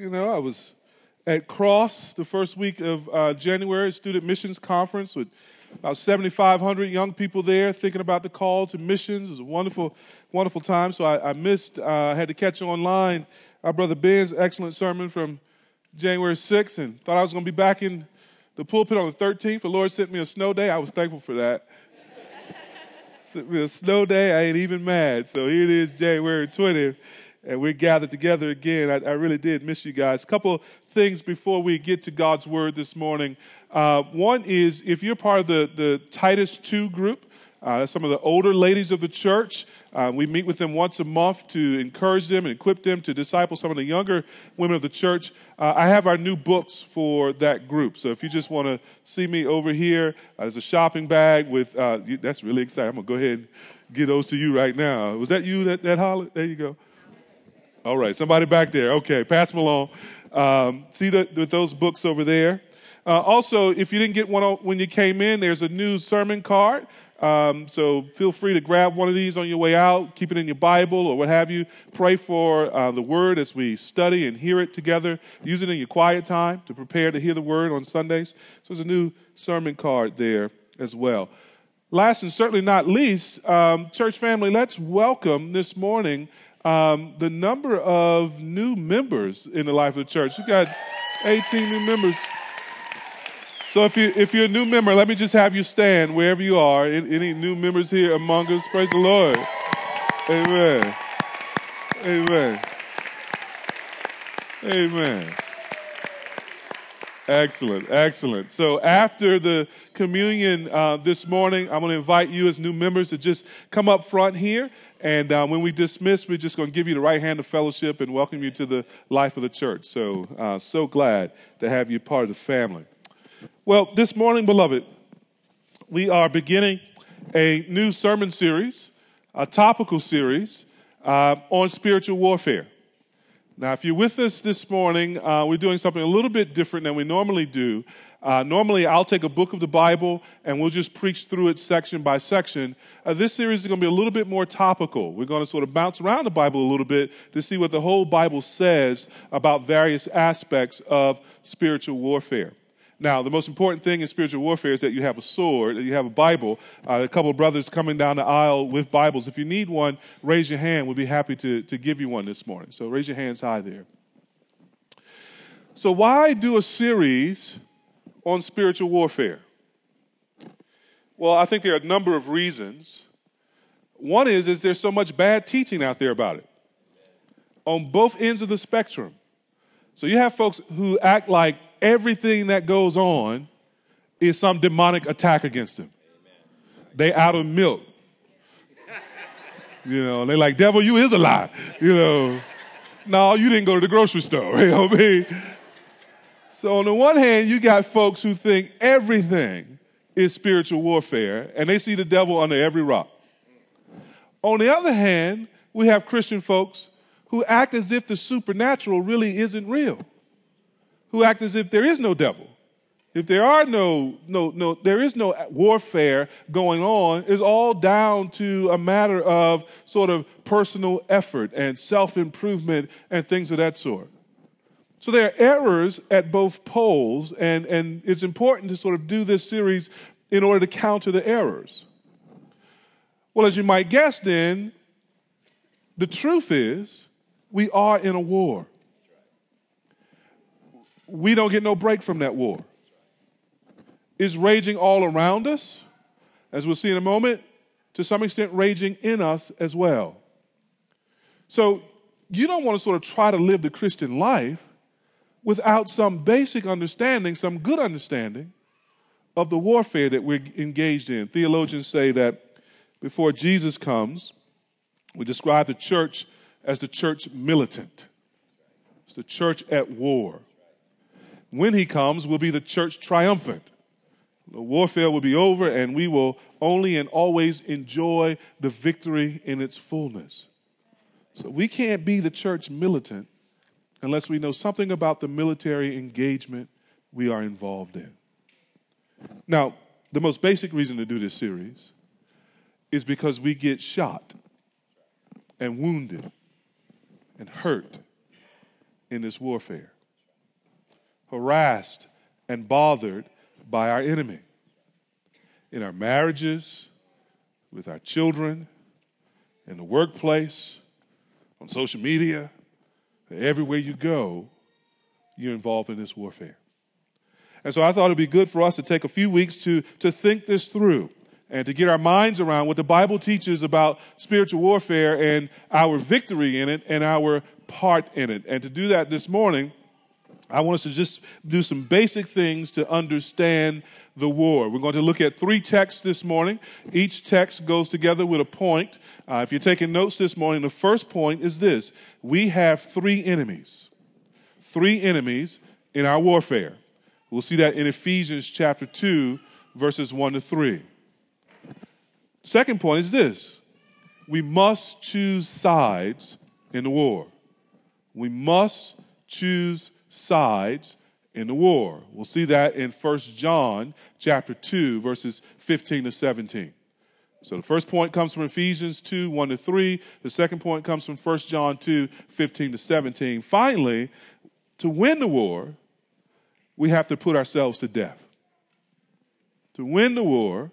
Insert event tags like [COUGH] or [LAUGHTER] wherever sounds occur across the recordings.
You know, I was at Cross the first week of uh, January, Student Missions Conference with about 7,500 young people there thinking about the call to missions. It was a wonderful, wonderful time. So I, I missed, uh, had to catch online our brother Ben's excellent sermon from January 6th and thought I was going to be back in the pulpit on the 13th. The Lord sent me a snow day. I was thankful for that. [LAUGHS] sent me a snow day. I ain't even mad. So here it is, January 20th and we're gathered together again. I, I, really did miss you guys. A couple things before we get to God's word this morning. Uh, one is if you're part of the, the Titus 2 group, uh, some of the older ladies of the church. Uh, we meet with them once a month to encourage them and equip them to disciple some of the younger women of the church. Uh, I have our new books for that group. So if you just want to see me over here, uh, there's a shopping bag with, uh, you, that's really exciting. I'm going to go ahead and give those to you right now. Was that you that, that hollered? There you go. All right, somebody back there. Okay, pass them along. Um, see the, those books over there. Uh, also, if you didn't get one when you came in, there's a new sermon card. Um, so feel free to grab one of these on your way out, keep it in your Bible or what have you. Pray for uh, the Word as we study and hear it together. Use it in your quiet time to prepare to hear the Word on Sundays. So there's a new sermon card there as well. Last and certainly not least, um, church family, let's welcome this morning um, the number of new members in the life of the church. We got 18 new members. So if you if you're a new member, let me just have you stand wherever you are. Any new members here among us? Praise the Lord. Amen. Amen. Amen. Excellent, excellent. So after the communion uh, this morning, I'm going to invite you as new members to just come up front here. And uh, when we dismiss, we're just going to give you the right hand of fellowship and welcome you to the life of the church. So, uh, so glad to have you part of the family. Well, this morning, beloved, we are beginning a new sermon series, a topical series uh, on spiritual warfare. Now, if you're with us this morning, uh, we're doing something a little bit different than we normally do. Uh, normally, I'll take a book of the Bible and we'll just preach through it section by section. Uh, this series is going to be a little bit more topical. We're going to sort of bounce around the Bible a little bit to see what the whole Bible says about various aspects of spiritual warfare. Now, the most important thing in spiritual warfare is that you have a sword, that you have a Bible. Uh, a couple of brothers coming down the aisle with Bibles. If you need one, raise your hand. We'll be happy to, to give you one this morning. So raise your hands high there. So, why do a series on spiritual warfare? Well, I think there are a number of reasons. One is, is there's so much bad teaching out there about it on both ends of the spectrum. So you have folks who act like everything that goes on is some demonic attack against them. They out of milk. You know, they like, devil, you is a lie. You know, no, you didn't go to the grocery store. [LAUGHS] You know what I mean? So on the one hand, you got folks who think everything is spiritual warfare, and they see the devil under every rock. On the other hand, we have Christian folks who act as if the supernatural really isn't real who act as if there is no devil. If there are no, no, no, there is no warfare going on, is all down to a matter of sort of personal effort and self improvement and things of that sort. So there are errors at both poles, and, and it's important to sort of do this series in order to counter the errors. Well, as you might guess, then, the truth is we are in a war we don't get no break from that war. It's raging all around us, as we'll see in a moment, to some extent, raging in us as well. So, you don't want to sort of try to live the Christian life without some basic understanding, some good understanding of the warfare that we're engaged in. Theologians say that before Jesus comes, we describe the church as the church militant. It's the church at war when he comes, will be the church triumphant. The warfare will be over, and we will only and always enjoy the victory in its fullness. So we can't be the church militant unless we know something about the military engagement we are involved in. Now, the most basic reason to do this series is because we get shot and wounded and hurt in this warfare, harassed and bothered by our enemy in our marriages, with our children, in the workplace, on social media, everywhere you go, you're involved in this warfare. And so I thought it'd be good for us to take a few weeks to, to think this through and to get our minds around what the Bible teaches about spiritual warfare and our victory in it and our part in it. And to do that this morning, I want us to just do some basic things to understand the war. We're going to look at three texts this morning. Each text goes together with a point. Uh, if you're taking notes this morning, the first point is this we have three enemies. Three enemies in our warfare. We'll see that in Ephesians chapter 2, verses 1 to 3. Second point is this we must choose sides in the war. We must choose sides in the war. We'll see that in 1 John chapter 2 verses 15 to 17. So the first point comes from Ephesians 2 1 to 3. The second point comes from 1 John 2 15 to 17. Finally, to win the war, we have to put ourselves to death. To win the war,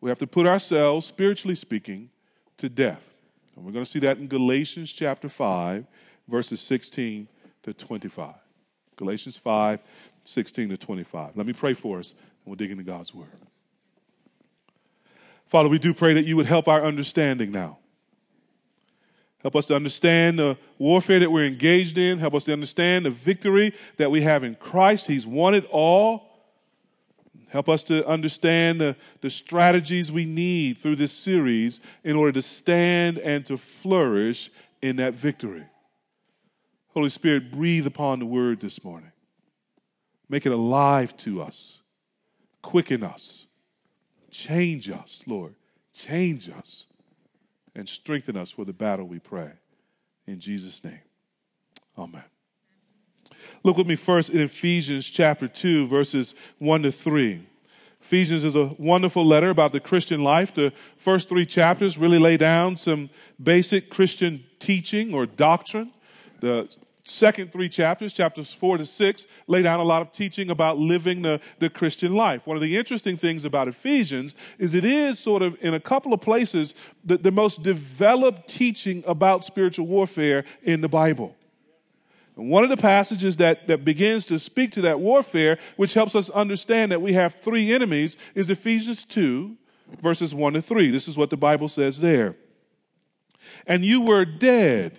we have to put ourselves, spiritually speaking, to death. And we're going to see that in Galatians chapter 5, verses 16 to 25. Galatians 5, 16 to 25. Let me pray for us, and we'll dig into God's word. Father, we do pray that you would help our understanding now. Help us to understand the warfare that we're engaged in. Help us to understand the victory that we have in Christ. He's won it all. Help us to understand the, the strategies we need through this series in order to stand and to flourish in that victory. Holy Spirit, breathe upon the word this morning. Make it alive to us. Quicken us. Change us, Lord. Change us. And strengthen us for the battle, we pray. In Jesus' name. Amen. Look with me first in Ephesians chapter 2, verses 1 to 3. Ephesians is a wonderful letter about the Christian life. The first three chapters really lay down some basic Christian teaching or doctrine. The second three chapters, chapters four to six, lay down a lot of teaching about living the, the Christian life. One of the interesting things about Ephesians is it is sort of, in a couple of places, the, the most developed teaching about spiritual warfare in the Bible. And one of the passages that, that begins to speak to that warfare, which helps us understand that we have three enemies, is Ephesians 2, verses 1 to 3. This is what the Bible says there. And you were dead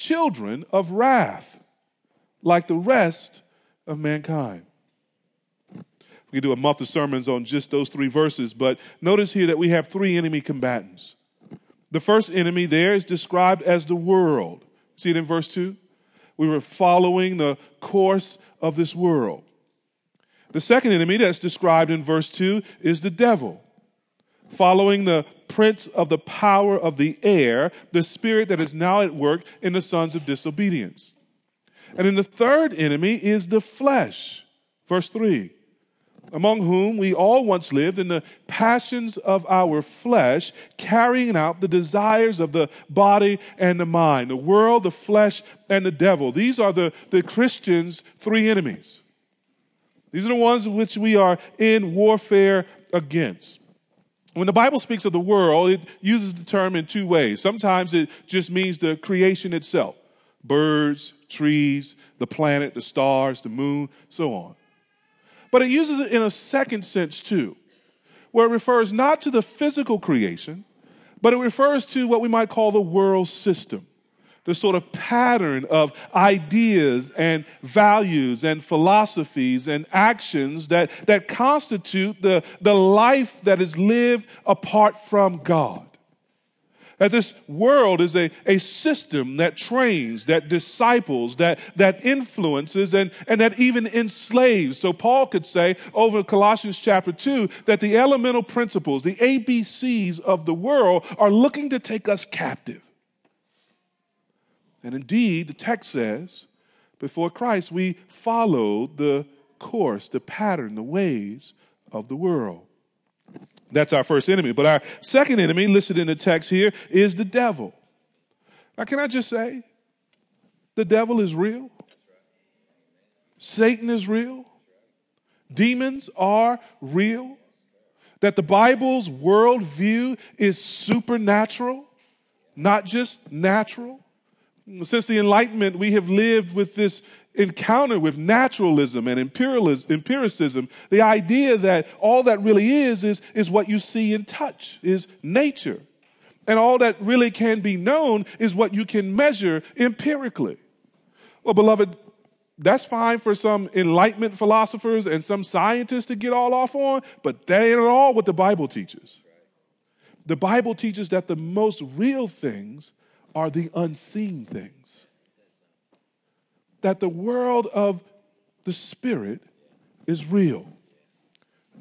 children of wrath, like the rest of mankind. We could do a month of sermons on just those three verses, but notice here that we have three enemy combatants. The first enemy there is described as the world. See it in verse 2? We were following the course of this world. The second enemy that's described in verse 2 is the devil following the prince of the power of the air, the spirit that is now at work in the sons of disobedience. And then the third enemy is the flesh. Verse 3 Among whom we all once lived in the passions of our flesh, carrying out the desires of the body and the mind, the world, the flesh, and the devil. These are the, the Christians' three enemies. These are the ones which we are in warfare against. When the Bible speaks of the world, it uses the term in two ways. Sometimes it just means the creation itself birds, trees, the planet, the stars, the moon, so on. But it uses it in a second sense too, where it refers not to the physical creation, but it refers to what we might call the world system the sort of pattern of ideas and values and philosophies and actions that, that constitute the, the life that is lived apart from God. That this world is a, a system that trains, that disciples, that, that influences, and, and that even enslaves. So Paul could say over Colossians chapter 2 that the elemental principles, the ABCs of the world, are looking to take us captive. And indeed, the text says, before Christ, we followed the course, the pattern, the ways of the world. That's our first enemy. But our second enemy, listed in the text here, is the devil. Now, can I just say, the devil is real? Satan is real? Demons are real? That the Bible's worldview is supernatural, not just natural? Mm, since the Enlightenment, we have lived with this encounter with naturalism and empiricism, the idea that all that really is, is is what you see and touch, is nature. And all that really can be known is what you can measure empirically. Well, beloved, that's fine for some enlightenment philosophers and some scientists to get all off on, but that ain't at all what the Bible teaches. The Bible teaches that the most real things are the unseen things. That the world of the spirit is real.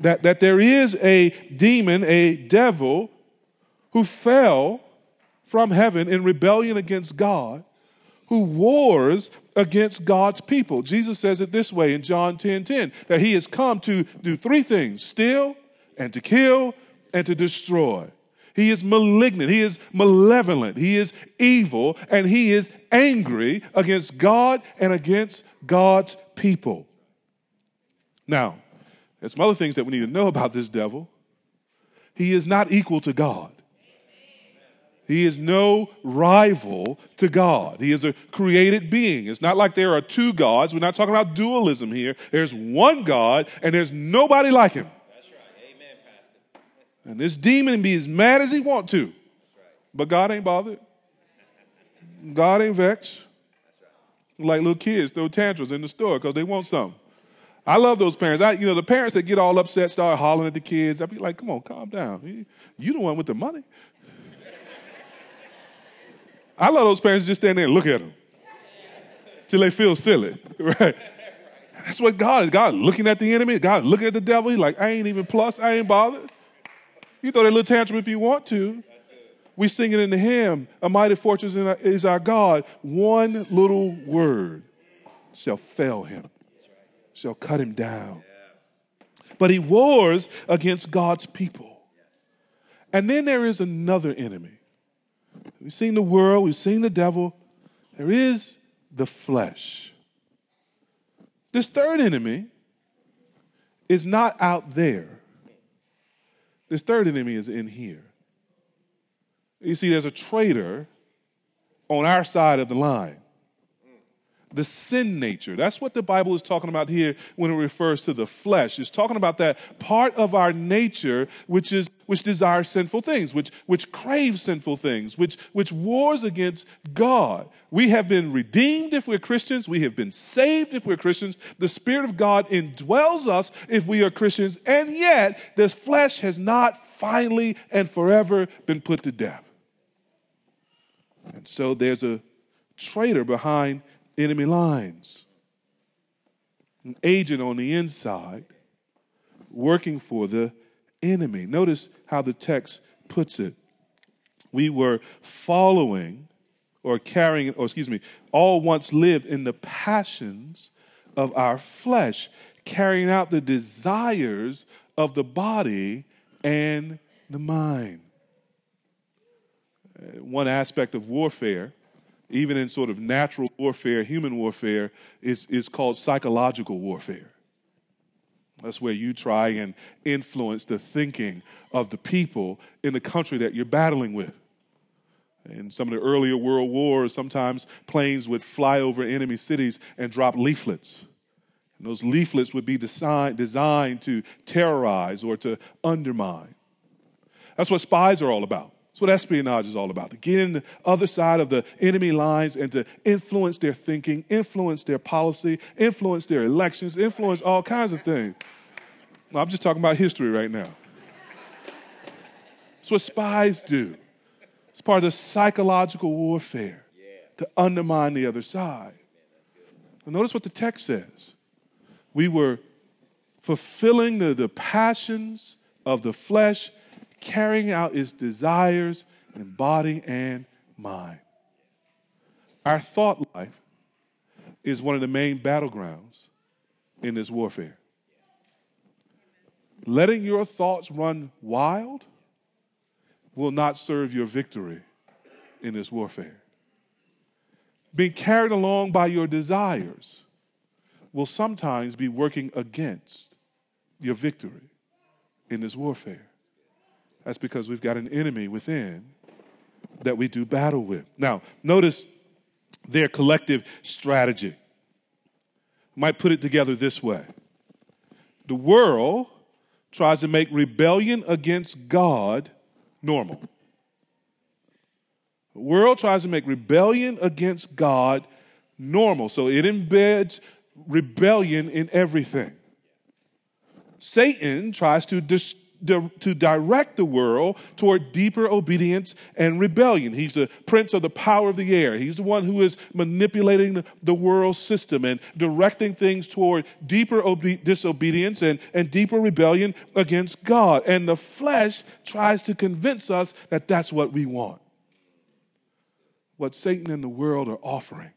That, that there is a demon, a devil, who fell from heaven in rebellion against God, who wars against God's people. Jesus says it this way in John 10 10 that he has come to do three things steal, and to kill, and to destroy. He is malignant. He is malevolent. He is evil. And he is angry against God and against God's people. Now, there's some other things that we need to know about this devil. He is not equal to God. He is no rival to God. He is a created being. It's not like there are two gods. We're not talking about dualism here. There's one God, and there's nobody like him. And this demon can be as mad as he want to. But God ain't bothered. God ain't vexed. Like little kids throw tantrums in the store because they want something. I love those parents. I, you know, the parents that get all upset, start hollering at the kids. I'd be like, come on, calm down. You the one with the money. I love those parents just stand there and look at them till they feel silly, [LAUGHS] right? That's what God is. God looking at the enemy. God looking at the devil. He's like, I ain't even plus. I ain't bothered. You throw that little tantrum if you want to. We sing it in the hymn, A Mighty Fortress is our God. One little word shall fail him, shall cut him down. But he wars against God's people. And then there is another enemy. We've seen the world, we've seen the devil. There is the flesh. This third enemy is not out there. This third enemy is in here. You see, there's a traitor on our side of the line. The sin nature. That's what the Bible is talking about here when it refers to the flesh. It's talking about that part of our nature which is which desires sinful things, which which craves sinful things, which which wars against God. We have been redeemed if we're Christians, we have been saved if we're Christians. The Spirit of God indwells us if we are Christians, and yet this flesh has not finally and forever been put to death. And so there's a traitor behind enemy lines. An agent on the inside working for the enemy. Notice how the text puts it. We were following or carrying, or excuse me, all once lived in the passions of our flesh, carrying out the desires of the body and the mind. Uh, one aspect of warfare even in sort of natural warfare, human warfare, is, is called psychological warfare. That's where you try and influence the thinking of the people in the country that you're battling with. In some of the earlier world wars, sometimes planes would fly over enemy cities and drop leaflets. And those leaflets would be designed, designed to terrorize or to undermine. That's what spies are all about. That's what espionage is all about to get in the other side of the enemy lines and to influence their thinking, influence their policy, influence their elections, influence all kinds of things. I'm just talking about history right now. That's what spies do. It's part of the psychological warfare to undermine the other side. And notice what the text says. We were fulfilling the, the passions of the flesh, carrying out its desires in body and mind. Our thought life is one of the main battlegrounds in this warfare. Letting your thoughts run wild will not serve your victory in this warfare. Being carried along by your desires will sometimes be working against your victory in this warfare. That's because we've got an enemy within that we do battle with. Now, notice their collective strategy. Might put it together this way the world tries to make rebellion against God normal. The world tries to make rebellion against God normal. So it embeds rebellion in everything. Satan tries to dis- to direct the world toward deeper obedience and rebellion. He's the prince of the power of the air. He's the one who is manipulating the world system and directing things toward deeper obe- disobedience and, and deeper rebellion against God. And the flesh tries to convince us that that's what we want. What Satan and the world are offering,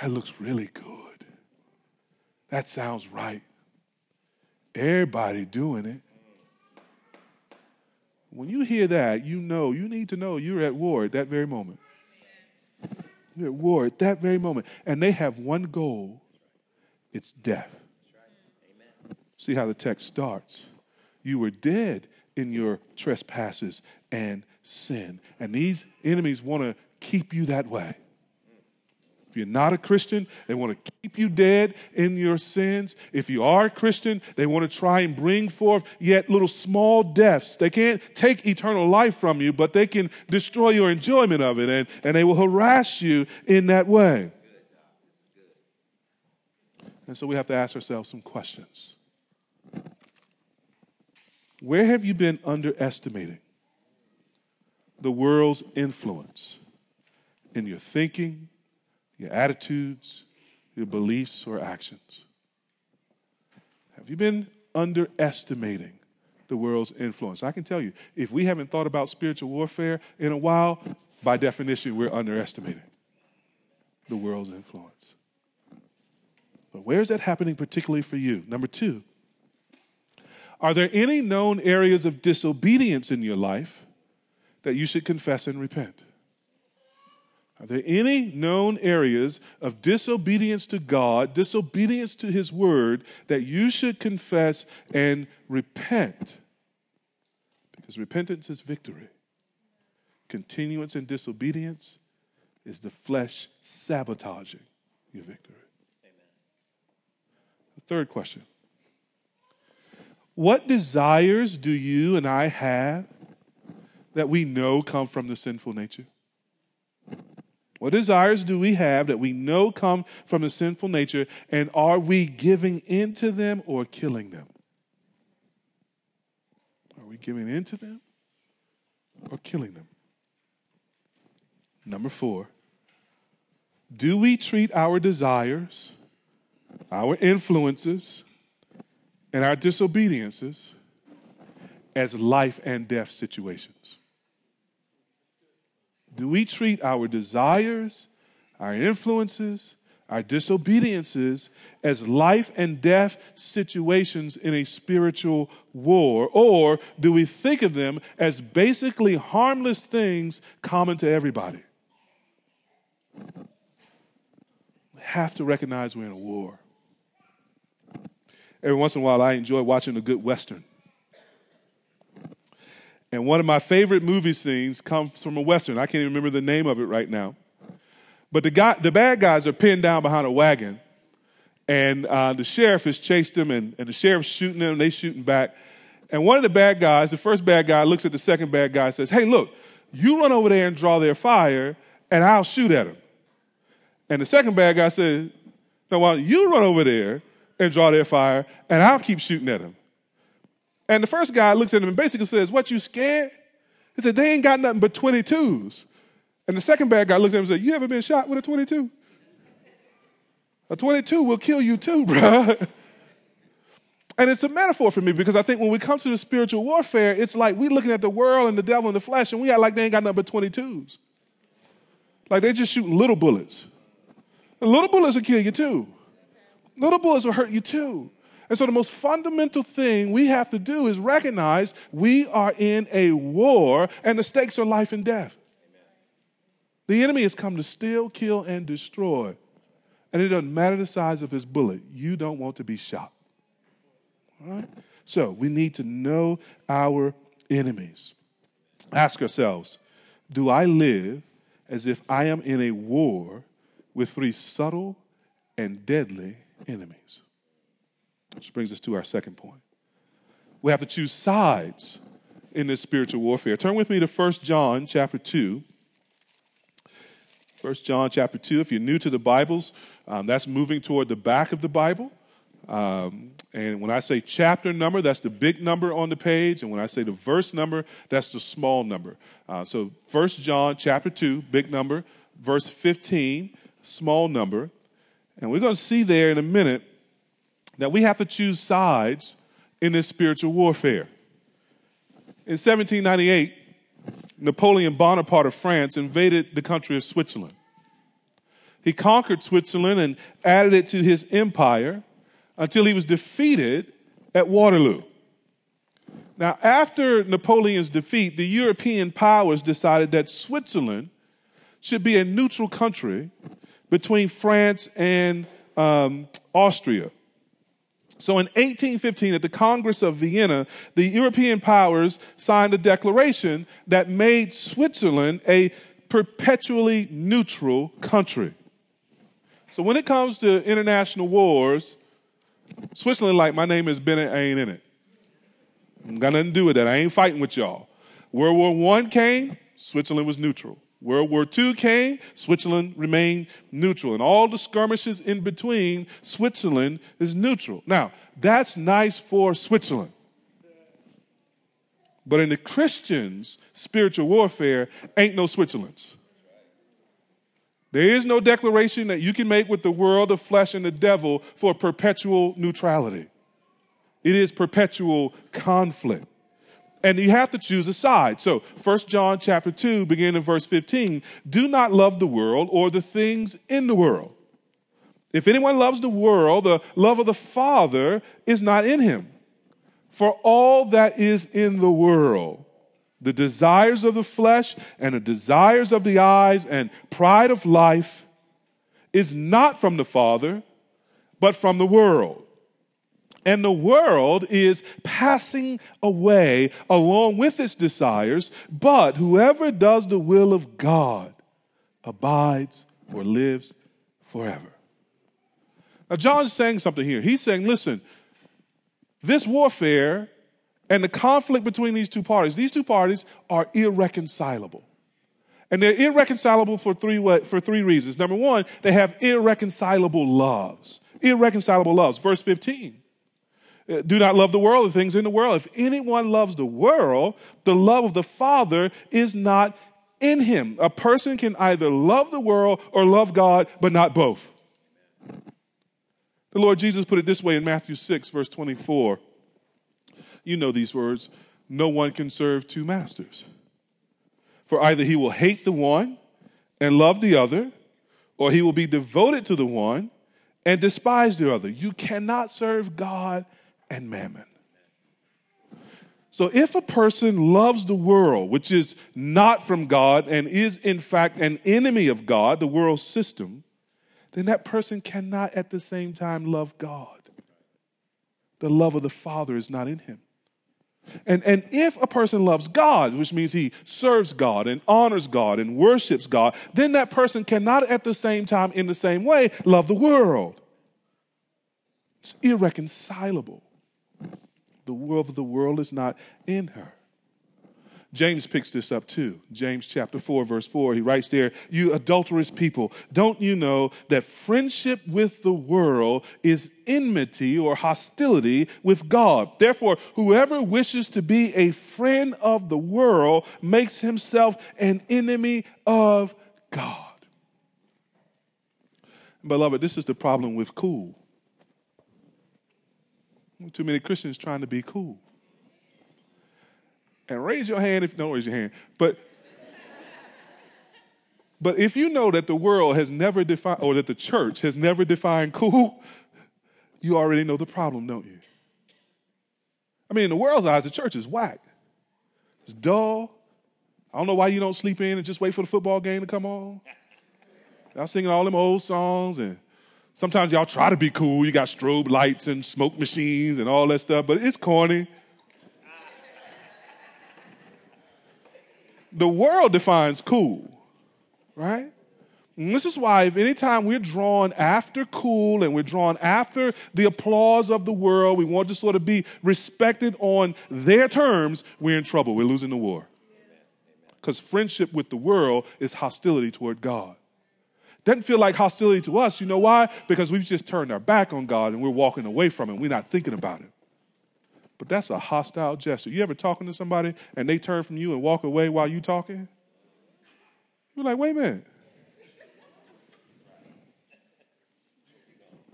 that looks really good. That sounds right. Everybody doing it. When you hear that, you know, you need to know you're at war at that very moment. You're at war at that very moment. And they have one goal it's death. See how the text starts. You were dead in your trespasses and sin. And these enemies want to keep you that way. If you're not a Christian, they want to keep you dead in your sins. If you are a Christian, they want to try and bring forth yet little small deaths. They can't take eternal life from you, but they can destroy your enjoyment of it, and, and they will harass you in that way. And so we have to ask ourselves some questions. Where have you been underestimating the world's influence in your thinking, your attitudes, your beliefs, or actions? Have you been underestimating the world's influence? I can tell you, if we haven't thought about spiritual warfare in a while, by definition, we're underestimating the world's influence. But where is that happening particularly for you? Number two, are there any known areas of disobedience in your life that you should confess and repent? Are there any known areas of disobedience to God, disobedience to His word, that you should confess and repent? Because repentance is victory. Continuance in disobedience is the flesh sabotaging your victory. Amen. The third question What desires do you and I have that we know come from the sinful nature? What desires do we have that we know come from the sinful nature, and are we giving into them or killing them? Are we giving into them or killing them? Number four, do we treat our desires, our influences, and our disobediences as life and death situations? Do we treat our desires, our influences, our disobediences as life and death situations in a spiritual war? Or do we think of them as basically harmless things common to everybody? We have to recognize we're in a war. Every once in a while, I enjoy watching a good Western. And one of my favorite movie scenes comes from a Western. I can't even remember the name of it right now. But the, guy, the bad guys are pinned down behind a wagon, and uh, the sheriff has chased them, and, and the sheriff's shooting them, and they're shooting back. And one of the bad guys, the first bad guy, looks at the second bad guy and says, Hey, look, you run over there and draw their fire, and I'll shoot at them. And the second bad guy says, No, why don't you run over there and draw their fire, and I'll keep shooting at them. And the first guy looks at him and basically says, What, you scared? He said, They ain't got nothing but 22s. And the second bad guy looks at him and said, You ever been shot with a 22? A 22 will kill you too, [LAUGHS] bro. And it's a metaphor for me because I think when we come to the spiritual warfare, it's like we looking at the world and the devil and the flesh, and we act like they ain't got nothing but 22s. Like they're just shooting little bullets. And little bullets will kill you too. Little bullets will hurt you too. And so the most fundamental thing we have to do is recognize we are in a war and the stakes are life and death. The enemy has come to steal, kill, and destroy. And it doesn't matter the size of his bullet, you don't want to be shot. All right? So we need to know our enemies. Ask ourselves do I live as if I am in a war with three subtle and deadly enemies? Which brings us to our second point. We have to choose sides in this spiritual warfare. Turn with me to 1 John chapter 2. 1 John chapter 2. If you're new to the Bibles, um, that's moving toward the back of the Bible. Um, and when I say chapter number, that's the big number on the page. And when I say the verse number, that's the small number. Uh, so 1 John chapter 2, big number, verse 15, small number. And we're going to see there in a minute that we have to choose sides in this spiritual warfare. In 1798, Napoleon Bonaparte of France invaded the country of Switzerland. He conquered Switzerland and added it to his empire until he was defeated at Waterloo. Now, after Napoleon's defeat, the European powers decided that Switzerland should be a neutral country between France and um, Austria. So in 1815, at the Congress of Vienna, the European powers signed a declaration that made Switzerland a perpetually neutral country. So when it comes to international wars, Switzerland, like, my name is Bennett, I ain't in it. I got nothing to do with that. I ain't fighting with y'all. World War I came, Switzerland was neutral. World War II came, Switzerland remained neutral. And all the skirmishes in between, Switzerland is neutral. Now, that's nice for Switzerland. But in the Christians' spiritual warfare, ain't no Switzerlands. There is no declaration that you can make with the world, the flesh, and the devil for perpetual neutrality. It is perpetual conflict. And you have to choose a side. So, 1 John chapter 2, beginning in verse 15, do not love the world or the things in the world. If anyone loves the world, the love of the Father is not in him. For all that is in the world, the desires of the flesh and the desires of the eyes and pride of life is not from the Father, but from the world. And the world is passing away along with its desires, but whoever does the will of God abides or lives forever. Now, John's saying something here. He's saying, listen, this warfare and the conflict between these two parties, these two parties are irreconcilable. And they're irreconcilable for three, for three reasons. Number one, they have irreconcilable loves. Irreconcilable loves. Verse 15. Uh, do not love the world, the things in the world. If anyone loves the world, the love of the Father is not in him. A person can either love the world or love God, but not both. The Lord Jesus put it this way in Matthew 6, verse 24. You know these words no one can serve two masters. For either he will hate the one and love the other, or he will be devoted to the one and despise the other. You cannot serve God and mammon. So, if a person loves the world, which is not from God and is in fact an enemy of God, the world system, then that person cannot at the same time love God. The love of the Father is not in him. And, and if a person loves God, which means he serves God and honors God and worships God, then that person cannot at the same time, in the same way, love the world. It's irreconcilable. The world of the world is not in her. James picks this up too. James chapter 4, verse 4, he writes there, You adulterous people, don't you know that friendship with the world is enmity or hostility with God? Therefore, whoever wishes to be a friend of the world makes himself an enemy of God. Beloved, this is the problem with cool. Too many Christians trying to be cool. And raise your hand if don't raise your hand. But but if you know that the world has never defined or that the church has never defined cool, you already know the problem, don't you? I mean, in the world's eyes, the church is whack. It's dull. I don't know why you don't sleep in and just wait for the football game to come on. Y'all singing all them old songs, and sometimes y'all try to be cool. You got strobe lights and smoke machines and all that stuff, but it's corny. the world defines cool, right? And this is why, if anytime we're drawn after cool and we're drawn after the applause of the world, we want to sort of be respected on their terms, we're in trouble. We're losing the war. Because friendship with the world is hostility toward God. Doesn't feel like hostility to us. You know why? Because we've just turned our back on God and we're walking away from Him. We're not thinking about it. But that's a hostile gesture. You ever talking to somebody and they turn from you and walk away while you talking? You're like, wait a minute.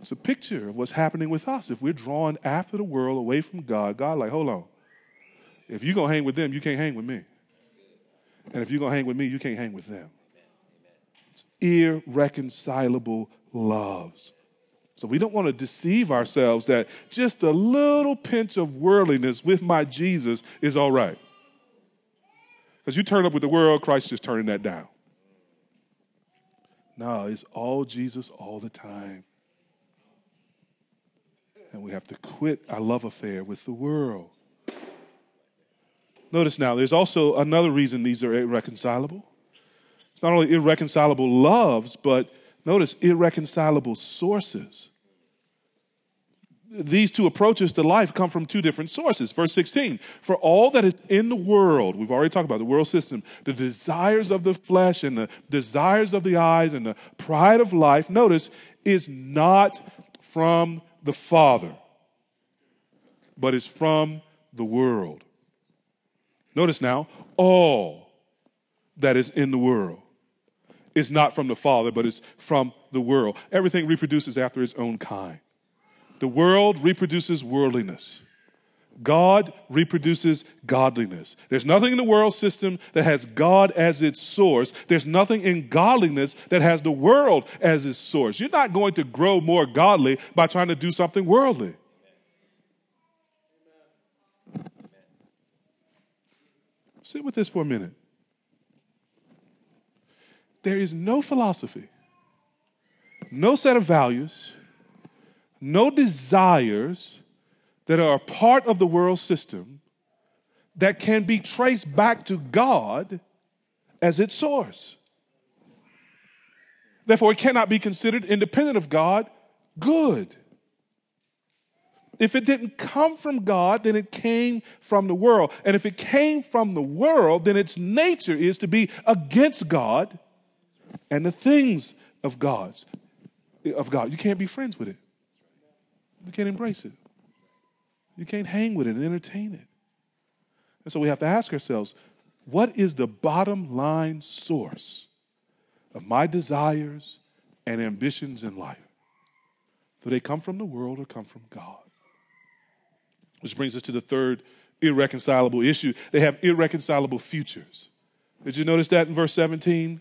It's a picture of what's happening with us. If we're drawn after the world away from God, God, like, hold on. If you're going to hang with them, you can't hang with me. And if you're going to hang with me, you can't hang with them. It's irreconcilable loves. So we don't want to deceive ourselves that just a little pinch of worldliness with my Jesus is all right. Because you turn up with the world, Christ is turning that down. No, it's all Jesus all the time. And we have to quit our love affair with the world. Notice now, there's also another reason these are irreconcilable. It's not only irreconcilable loves, but Notice irreconcilable sources. These two approaches to life come from two different sources. Verse 16 For all that is in the world, we've already talked about the world system, the desires of the flesh and the desires of the eyes and the pride of life, notice, is not from the Father, but is from the world. Notice now, all that is in the world is not from the Father, but is from the world. Everything reproduces after its own kind. The world reproduces worldliness. God reproduces godliness. There's nothing in the world system that has God as its source. There's nothing in godliness that has the world as its source. You're not going to grow more godly by trying to do something worldly. Sit with this for a minute there is no philosophy, no set of values, no desires that are a part of the world system that can be traced back to God as its source. Therefore, it cannot be considered independent of God good. If it didn't come from God, then it came from the world. And if it came from the world, then its nature is to be against God and the things of God's of God. You can't be friends with it. You can't embrace it. You can't hang with it and entertain it. And so we have to ask ourselves, what is the bottom line source of my desires and ambitions in life? Do they come from the world or come from God? Which brings us to the third irreconcilable issue. They have irreconcilable futures. Did you notice that in verse 17?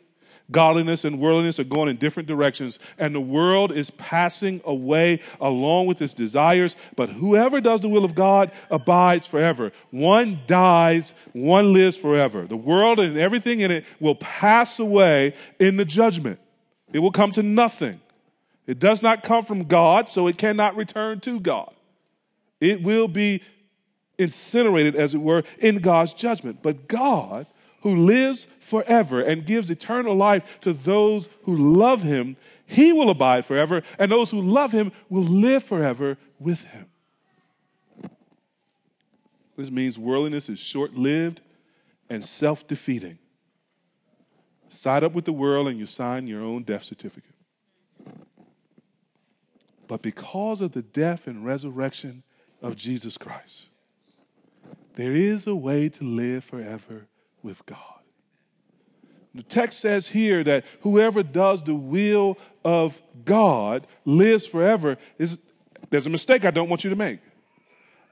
Godliness and worldliness are going in different directions, and the world is passing away along with its desires. But whoever does the will of God abides forever. One dies, one lives forever. The world and everything in it will pass away in the judgment, it will come to nothing. It does not come from God, so it cannot return to God. It will be incinerated, as it were, in God's judgment. But God who lives forever and gives eternal life to those who love him, he will abide forever, and those who love him will live forever with him. This means worldliness is short lived and self defeating. Side up with the world and you sign your own death certificate. But because of the death and resurrection of Jesus Christ, there is a way to live forever with God. The text says here that whoever does the will of God lives forever. Is, there's a mistake I don't want you to make.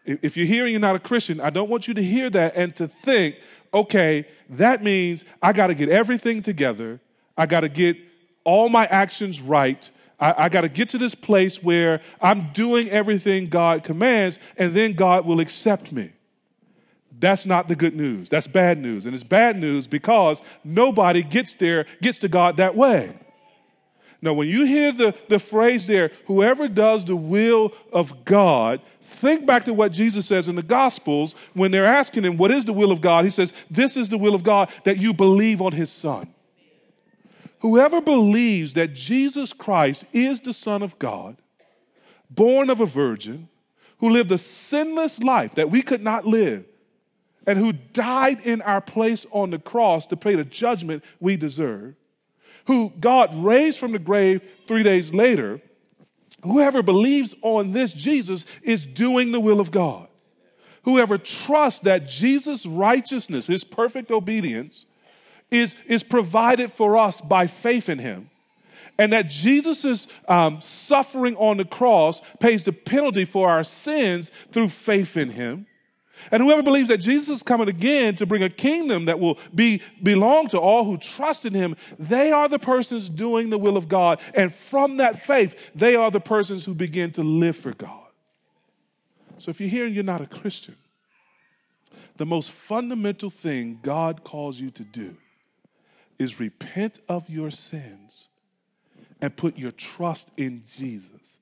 If you're hearing you're not a Christian, I don't want you to hear that and to think, okay, that means I got to get everything together. I got to get all my actions right. I, I got to get to this place where I'm doing everything God commands, and then God will accept me. That's not the good news. That's bad news. And it's bad news because nobody gets there, gets to God that way. Now, when you hear the, the phrase there, whoever does the will of God, think back to what Jesus says in the Gospels when they're asking him, What is the will of God? He says, This is the will of God, that you believe on his Son. Whoever believes that Jesus Christ is the Son of God, born of a virgin, who lived a sinless life that we could not live, and who died in our place on the cross to pay the judgment we deserve, who God raised from the grave three days later, whoever believes on this Jesus is doing the will of God. Whoever trusts that Jesus' righteousness, his perfect obedience, is, is provided for us by faith in him. And that Jesus' um, suffering on the cross pays the penalty for our sins through faith in him and whoever believes that Jesus is coming again to bring a kingdom that will be belong to all who trust in him, they are the persons doing the will of God. And from that faith, they are the persons who begin to live for God. So if you're here and you're not a Christian, the most fundamental thing God calls you to do is repent of your sins and put your trust in Jesus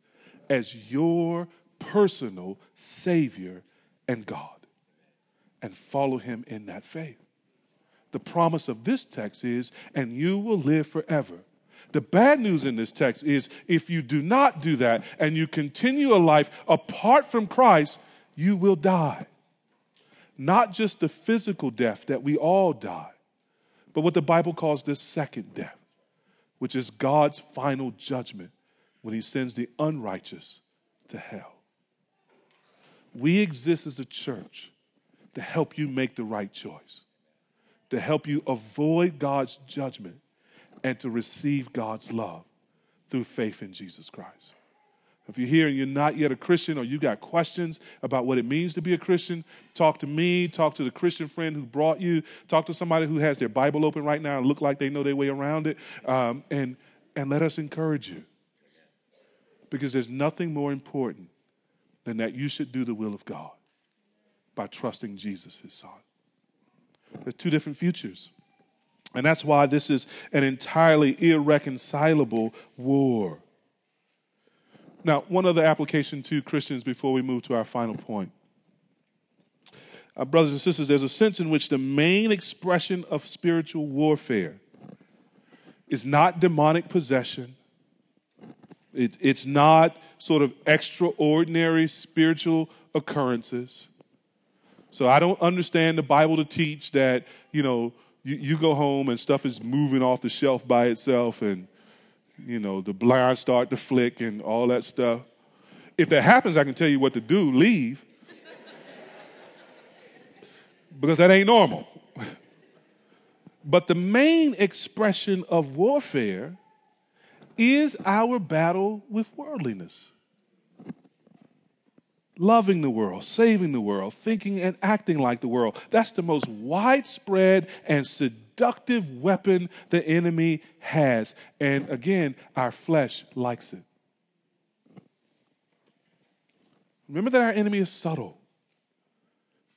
as your personal Savior and God and follow him in that faith. The promise of this text is, and you will live forever. The bad news in this text is if you do not do that and you continue a life apart from Christ, you will die. Not just the physical death that we all die, but what the Bible calls the second death, which is God's final judgment when he sends the unrighteous to hell. We exist as a church to help you make the right choice, to help you avoid God's judgment, and to receive God's love through faith in Jesus Christ. If you're here and you're not yet a Christian or you got questions about what it means to be a Christian, talk to me, talk to the Christian friend who brought you, talk to somebody who has their Bible open right now and look like they know their way around it, um, and, and let us encourage you. Because there's nothing more important than that you should do the will of God by trusting Jesus, his son. There's two different futures. And that's why this is an entirely irreconcilable war. Now, one other application to Christians before we move to our final point. Uh, brothers and sisters, there's a sense in which the main expression of spiritual warfare is not demonic possession, it, it's not sort of extraordinary spiritual occurrences. So I don't understand the Bible to teach that, you know, you, you go home and stuff is moving off the shelf by itself and, you know, the blinds start to flick and all that stuff. If that happens, I can tell you what to do leave. because that ain't normal. but the main expression of warfare is our battle with worldliness loving the world, saving the world, thinking and acting like the world. That's the most widespread and seductive weapon the enemy has. And again, our flesh likes it. Remember that our enemy is subtle,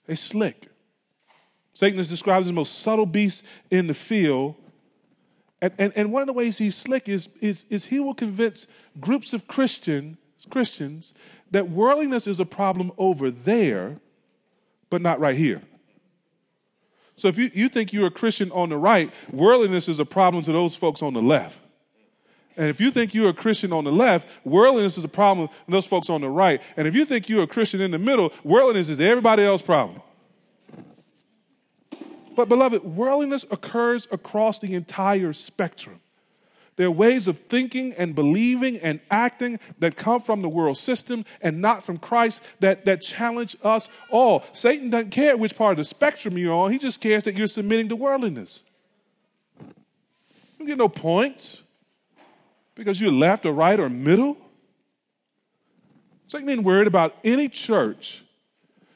they slick. Satan is described as the most subtle beast in the field. And, and, and one of the ways he's slick is, is, is he will convince groups of Christian, Christians that worldliness is a problem over there, but not right here. So if you, you think you're a Christian on the right, worldliness is a problem to those folks on the left. And if you think you're a Christian on the left, worldliness is a problem to those folks on the right. And if you think you're a Christian in the middle, worldliness is everybody else's problem. But, beloved, worldliness occurs across the entire spectrum. There are ways of thinking and believing and acting that come from the world system and not from Christ that, that challenge us all. Satan doesn't care which part of the spectrum you're on, he just cares that you're submitting to worldliness. You get no points because you're left or right or middle. Satan ain't worried about any church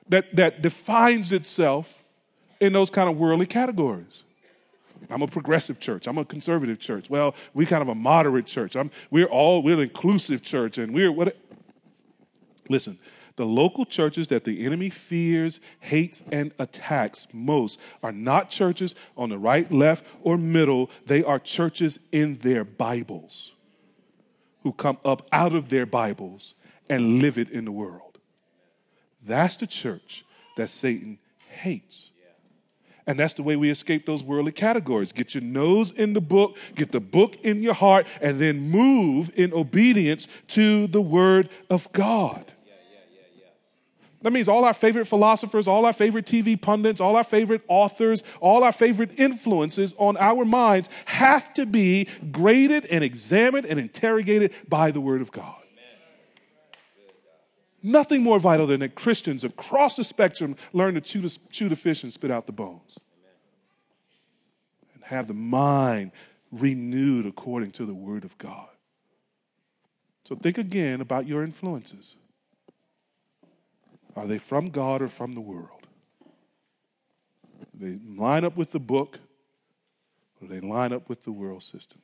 that, that defines itself in those kind of worldly categories. I'm a progressive church. I'm a conservative church. Well, we kind of a moderate church. I'm, we're all we're an inclusive church, and we're what? Listen, the local churches that the enemy fears, hates, and attacks most are not churches on the right, left, or middle. They are churches in their Bibles who come up out of their Bibles and live it in the world. That's the church that Satan hates. And that's the way we escape those worldly categories. Get your nose in the book, get the book in your heart, and then move in obedience to the Word of God. That means all our favorite philosophers, all our favorite TV pundits, all our favorite authors, all our favorite influences on our minds have to be graded and examined and interrogated by the Word of God. Nothing more vital than that Christians across the spectrum learn to chew the, chew the fish and spit out the bones. And have the mind renewed according to the Word of God. So think again about your influences. Are they from God or from the world? Do they line up with the book or do they line up with the world system?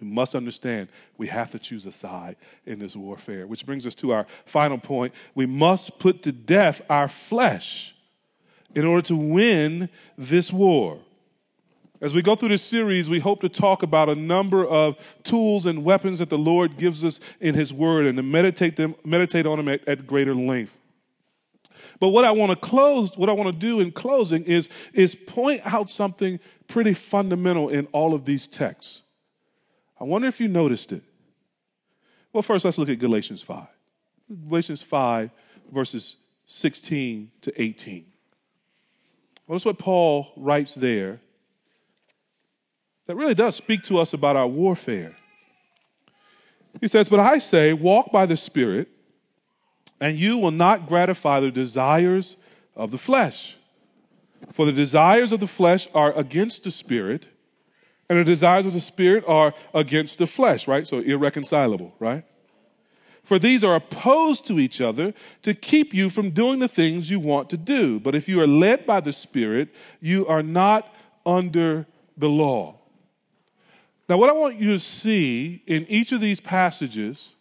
We must understand we have to choose a side in this warfare, which brings us to our final point. We must put to death our flesh in order to win this war. As we go through this series, we hope to talk about a number of tools and weapons that the Lord gives us in His Word and to meditate, them, meditate on them at, at greater length. But what I want to close, what I want to do in closing is, is point out something pretty fundamental in all of these texts. I wonder if you noticed it. Well, first, let's look at Galatians 5. Galatians 5, verses 16 to 18. Notice what Paul writes there that really does speak to us about our warfare. He says, But I say, walk by the Spirit, and you will not gratify the desires of the flesh. For the desires of the flesh are against the Spirit and the desires of the spirit are against the flesh, right? So irreconcilable, right? For these are opposed to each other to keep you from doing the things you want to do. But if you are led by the Spirit, you are not under the law. Now, what I want you to see in each of these passages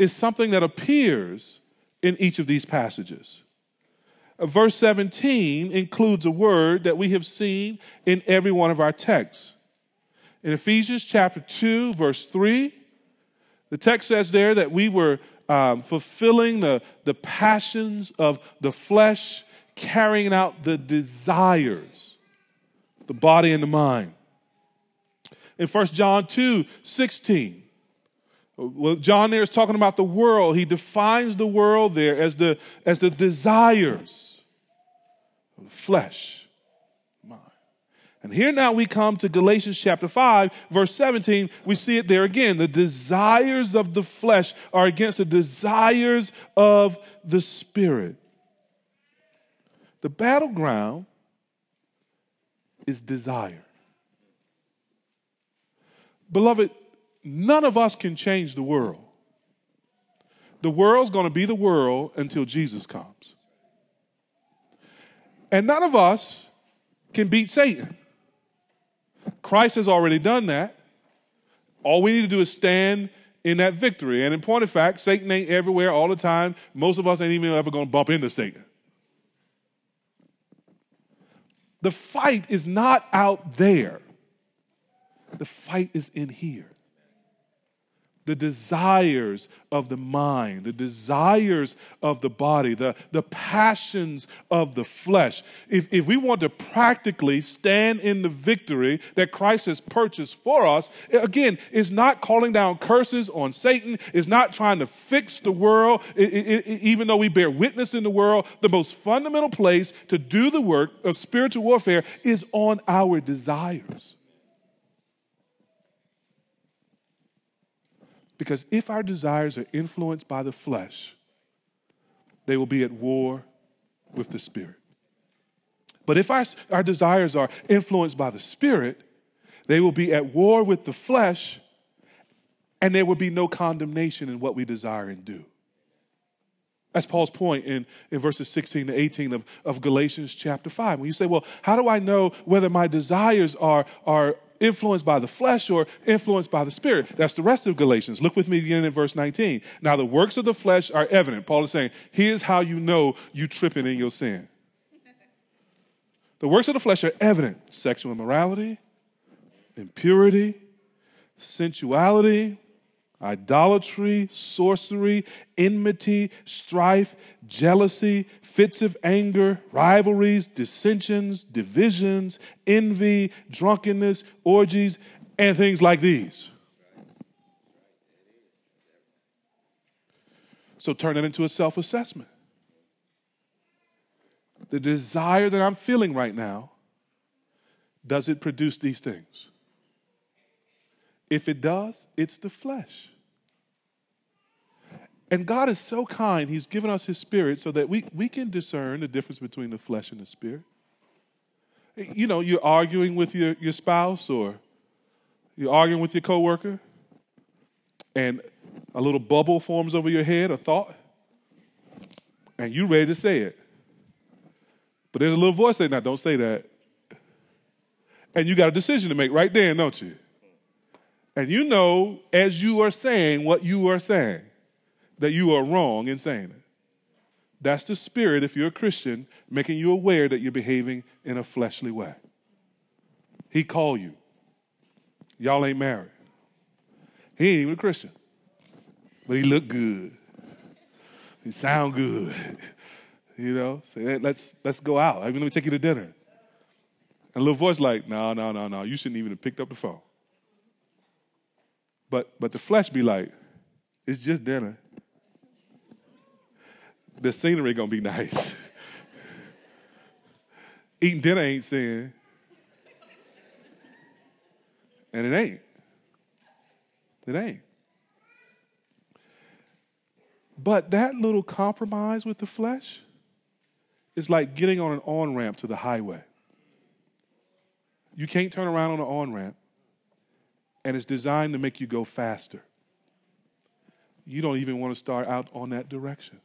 is something that appears in each of these passages. Verse 17 includes a word that we have seen in every one of our texts. In Ephesians chapter 2, verse 3, the text says there that we were um, fulfilling the, the passions of the flesh, carrying out the desires, the body and the mind. In 1 John 2, 16, well, John there is talking about the world. He defines the world there as the, as the desires of the flesh. And here now we come to Galatians chapter 5, verse 17. We see it there again. The desires of the flesh are against the desires of the spirit. The battleground is desire. Beloved, none of us can change the world. The world's going to be the world until Jesus comes. And none of us can beat Satan. Christ has already done that. All we need to do is stand in that victory. And in point of fact, Satan ain't everywhere all the time. Most of us ain't even ever going to bump into Satan. The fight is not out there, the fight is in here. The desires of the mind, the desires of the body, the, the passions of the flesh. If, if we want to practically stand in the victory that Christ has purchased for us, again, it's not calling down curses on Satan, it's not trying to fix the world, it, it, it, even though we bear witness in the world. The most fundamental place to do the work of spiritual warfare is on our desires. Because if our desires are influenced by the flesh, they will be at war with the Spirit. But if our, our desires are influenced by the Spirit, they will be at war with the flesh, and there will be no condemnation in what we desire and do. That's Paul's point in, in verses 16 to 18 of, of Galatians chapter 5. When you say, well, how do I know whether my desires are, are influenced by the flesh or influenced by the spirit. That's the rest of Galatians. Look with me again in verse 19. Now, the works of the flesh are evident. Paul is saying, here's how you know you tripping in your sin. The works of the flesh are evident sexual immorality, impurity, sensuality, idolatry, sorcery, enmity, strife, jealousy, fits of anger, rivalries, dissensions, divisions, envy, drunkenness, orgies, and things like these. So turn it into a self assessment. The desire that I'm feeling right now, does it produce these things? If it does, it's the flesh. And God is so kind, He's given us His Spirit so that we, we can discern the difference between the flesh and the Spirit. You know, you're arguing with your, your spouse or you're arguing with your coworker, and a little bubble forms over your head, a thought, and you're ready to say it. But there's a little voice saying, now don't say that. And you got a decision to make right then, don't you? And you know, as you are saying what you are saying, that you are wrong in saying it. That's the spirit, if you're a Christian, making you aware that you're behaving in a fleshly way. He called you. Y'all ain't married. He ain't even a Christian. But he looked good. He sound good. [LAUGHS] you know, say, hey, let's let's go out. I'm gonna take you to dinner. And a little voice like, no, no, no, no. You shouldn't even have picked up the phone. But but the flesh be like, it's just dinner. The scenery gonna be nice. [LAUGHS] Eating dinner ain't sin. And it ain't. It ain't. But that little compromise with the flesh is like getting on an on ramp to the highway. You can't turn around on an on ramp and it's designed to make you go faster. You don't even want to start out on that direction.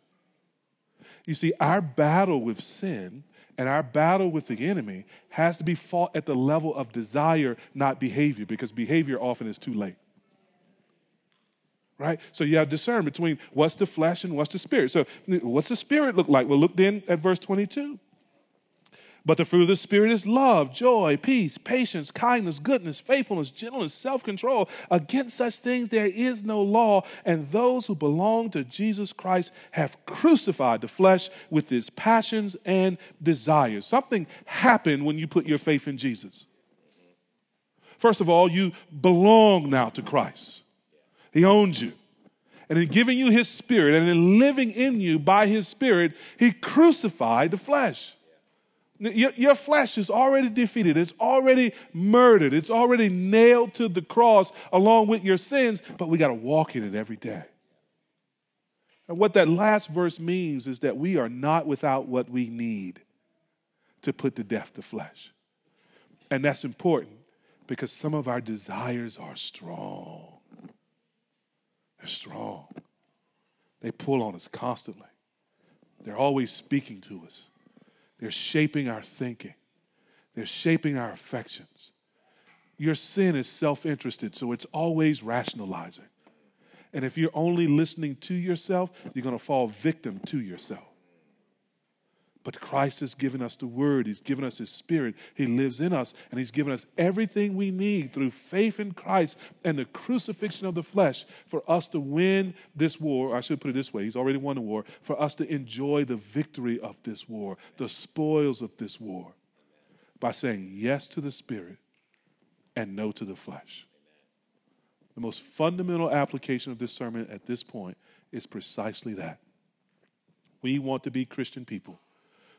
You see, our battle with sin and our battle with the enemy has to be fought at the level of desire, not behavior, because behavior often is too late. Right? So you have to discern between what's the flesh and what's the spirit. So, what's the spirit look like? Well, look then at verse 22. But the fruit of the Spirit is love, joy, peace, patience, kindness, goodness, faithfulness, gentleness, self control. Against such things there is no law. And those who belong to Jesus Christ have crucified the flesh with its passions and desires. Something happened when you put your faith in Jesus. First of all, you belong now to Christ, He owns you. And in giving you His Spirit and in living in you by His Spirit, He crucified the flesh. Your, your, flesh is already defeated. It's already murdered. It's already nailed to the cross along with your sins, but we got to walk in it every day. And what that last verse means is that we are not without what we need to put to death the flesh. And that's important because some of our desires are strong. They're strong. They pull on us constantly, they're always speaking to us. They're shaping our thinking, they're shaping our affections. Your sin is self interested, so it's always rationalizing. And if you're only listening to yourself, you're going to fall victim to yourself. But Christ has given us the Word. He's given us His Spirit. He lives in us, and He's given us everything we need through faith in Christ and the crucifixion of the flesh for us to win this war. I should put it this way He's already won the war, for us to enjoy the victory of this war, the spoils of this war, by saying yes to the Spirit and no to the flesh. The most fundamental application of this sermon at this point is precisely that. We want to be Christian people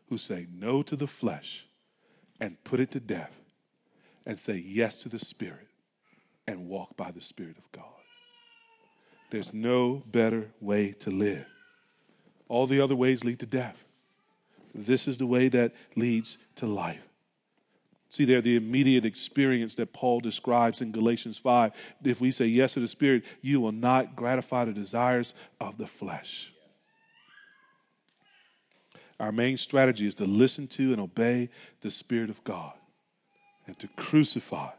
who say no to the flesh and put it to death and say yes to the Spirit and walk by the Spirit of God. There's no better way to live. All the other ways lead to death. This is the way that leads to life. See there the immediate experience that Paul describes in Galatians 5. If we say yes to the Spirit, you will not gratify the desires of the flesh. Our main strategy is to listen to and obey the Spirit of God and to crucify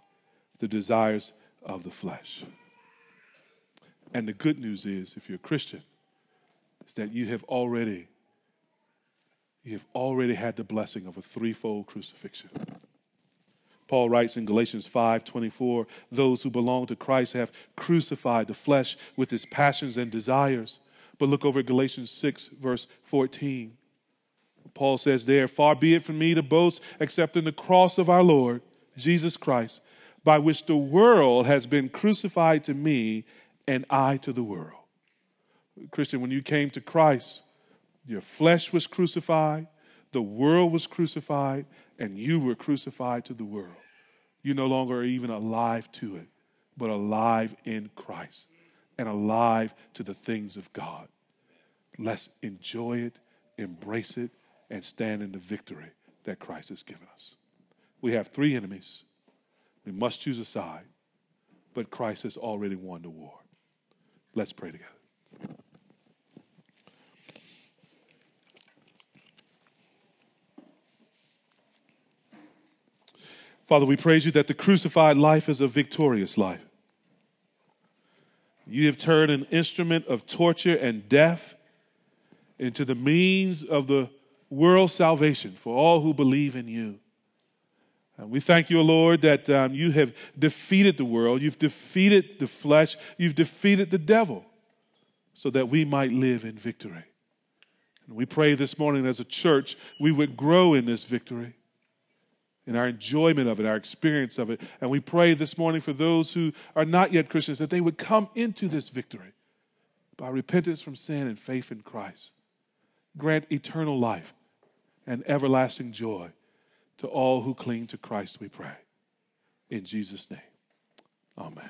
the desires of the flesh. And the good news is, if you're a Christian, is that you have already you have already had the blessing of a threefold crucifixion. Paul writes in Galatians 5:24, those who belong to Christ have crucified the flesh with its passions and desires. But look over at Galatians 6 verse 14. Paul says there, Far be it from me to boast except in the cross of our Lord, Jesus Christ, by which the world has been crucified to me and I to the world. Christian, when you came to Christ, your flesh was crucified, the world was crucified, and you were crucified to the world. You no longer are even alive to it, but alive in Christ and alive to the things of God. Let's enjoy it, embrace it, and stand in the victory that Christ has given us. We have three enemies. We must choose a side, but Christ has already won the war. Let's pray together. Father, we praise you that the crucified life is a victorious life. You have turned an instrument of torture and death into the means of the world salvation for all who believe in you. And we thank you, Lord, that um, you have defeated the world, you've defeated the flesh, you've defeated the devil, so that we might live in victory. And we pray this morning as a church, we would grow in this victory, in our enjoyment of it, our experience of it. And we pray this morning for those who are not yet Christians that they would come into this victory by repentance from sin and faith in Christ. Grant eternal life and everlasting joy to all who cling to Christ, we pray. In Jesus' name, amen.